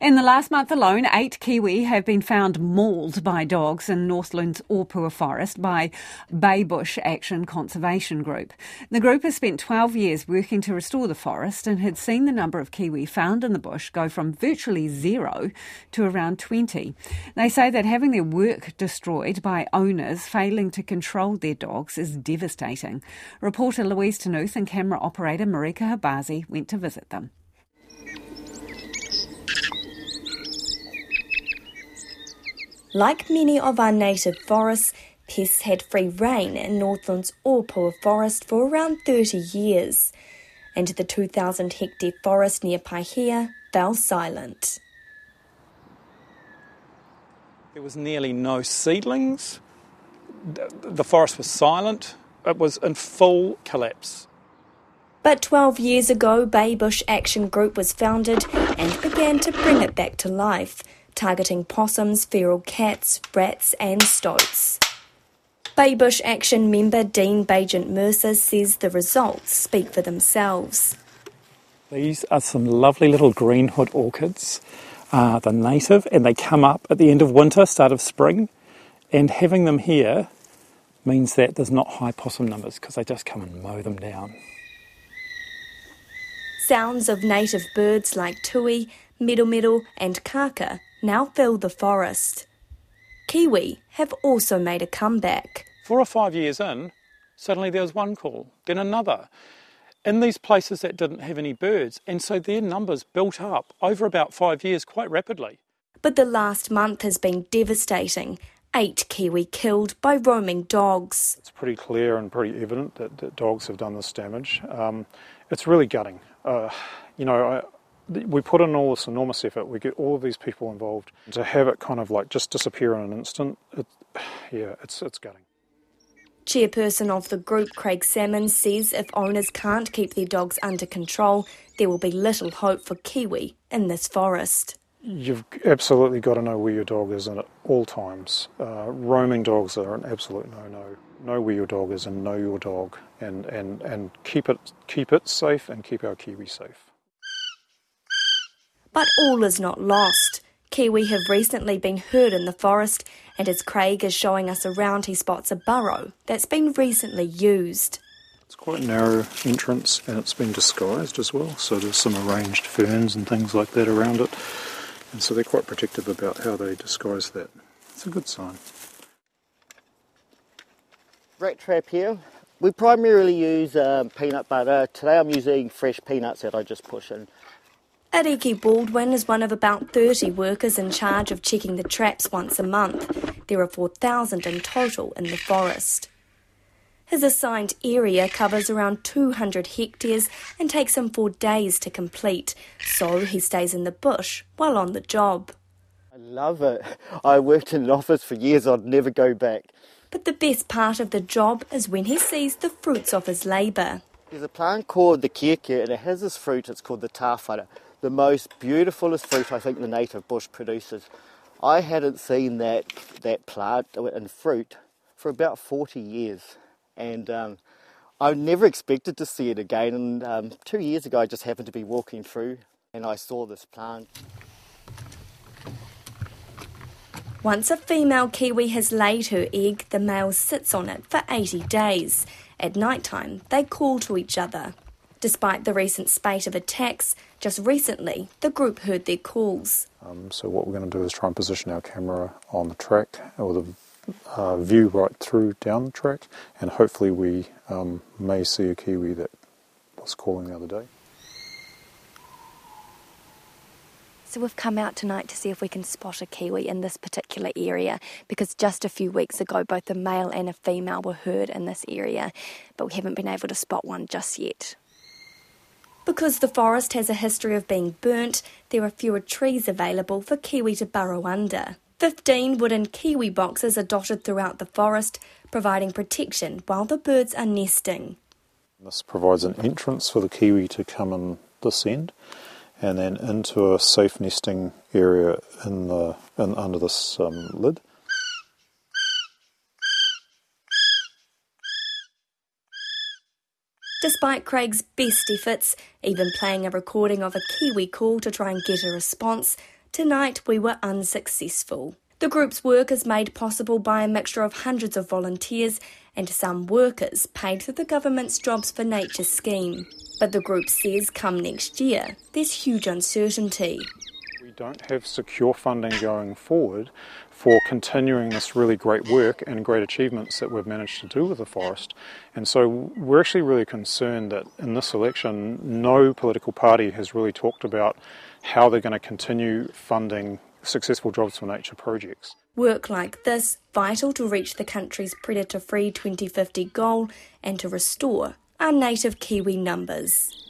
In the last month alone, eight Kiwi have been found mauled by dogs in Northland's Opua Forest by Bay Bush Action Conservation Group. The group has spent 12 years working to restore the forest and had seen the number of Kiwi found in the bush go from virtually zero to around 20. They say that having their work destroyed by owners failing to control their dogs is devastating. Reporter Louise Ternouth and camera operator Marika Khabazi went to visit them. Like many of our native forests, pests had free reign in Northland's Opua forest for around 30 years, and the 2,000 hectare forest near Paihia fell silent. There was nearly no seedlings. The forest was silent. It was in full collapse. But 12 years ago, Bay Bush Action Group was founded and began to bring it back to life – targeting possums, feral cats, rats, and stoats. Bay Bush Action member Dean Bagent Mercer says the results speak for themselves. These are some lovely little greenhood orchids. Uh, they're native and they come up at the end of winter, start of spring. And having them here means that there's not high possum numbers because they just come and mow them down. Sounds of native birds like tui, miromiro, and kaka now fill the forest. Kiwi have also made a comeback. Four or five years in, suddenly there was one call, then another, in these places that didn't have any birds, and so their numbers built up over about five years quite rapidly. But the last month has been devastating. Eight Kiwi killed by roaming dogs. It's pretty clear and pretty evident that, that dogs have done this damage. Um, it's really gutting. Uh, you know, I, we put in all this enormous effort. We get all of these people involved. To have it kind of like just disappear in an instant, it, yeah, it's it's gutting. Chairperson of the group, Craig Salmon, says if owners can't keep their dogs under control, there will be little hope for Kiwi in this forest. You've absolutely got to know where your dog is at all times. Uh, roaming dogs are an absolute no-no. Know where your dog is and know your dog, and, and, and keep it keep it safe and keep our Kiwi safe. But all is not lost. Kiwi have recently been heard in the forest, and as Craig is showing us around, he spots a burrow that's been recently used. It's quite a narrow entrance and it's been disguised as well, so there's some arranged ferns and things like that around it, and so they're quite protective about how they disguise that. It's a good sign. Rat trap here. We primarily use um, peanut butter. Today I'm using fresh peanuts that I just push in. Ariki Baldwin is one of about 30 workers in charge of checking the traps once a month. There are 4,000 in total in the forest. His assigned area covers around 200 hectares and takes him four days to complete, so he stays in the bush while on the job. I love it. I worked in an office for years, I'd never go back. But the best part of the job is when he sees the fruits of his labour. There's a plant called the kiekie and it has this fruit, it's called the tawhara the most beautifulest fruit I think the native bush produces. I hadn't seen that that plant and fruit for about 40 years, and um, I never expected to see it again. And um, two years ago, I just happened to be walking through, and I saw this plant. Once a female kiwi has laid her egg, the male sits on it for 80 days. At night time, they call to each other. Despite the recent spate of attacks, just recently the group heard their calls. Um, so, what we're going to do is try and position our camera on the track or the uh, view right through down the track, and hopefully, we um, may see a kiwi that was calling the other day. So we've come out tonight to see if we can spot a kiwi in this particular area because just a few weeks ago both a male and a female were heard in this area, but we haven't been able to spot one just yet. Because the forest has a history of being burnt, there are fewer trees available for kiwi to burrow under. 15 wooden kiwi boxes are dotted throughout the forest, providing protection while the birds are nesting. This provides an entrance for the kiwi to come and descend and then into a safe nesting area in the in, under this um, lid. Despite Craig's best efforts, even playing a recording of a Kiwi call to try and get a response, Tonight we were unsuccessful. The group's work is made possible by a mixture of hundreds of volunteers and some workers paid through the government's Jobs for Nature scheme. But the group says come next year, there's huge uncertainty. Don't have secure funding going forward for continuing this really great work and great achievements that we've managed to do with the forest. And so we're actually really concerned that in this election, no political party has really talked about how they're going to continue funding successful Jobs for Nature projects. Work like this, vital to reach the country's predator free 2050 goal and to restore our native Kiwi numbers.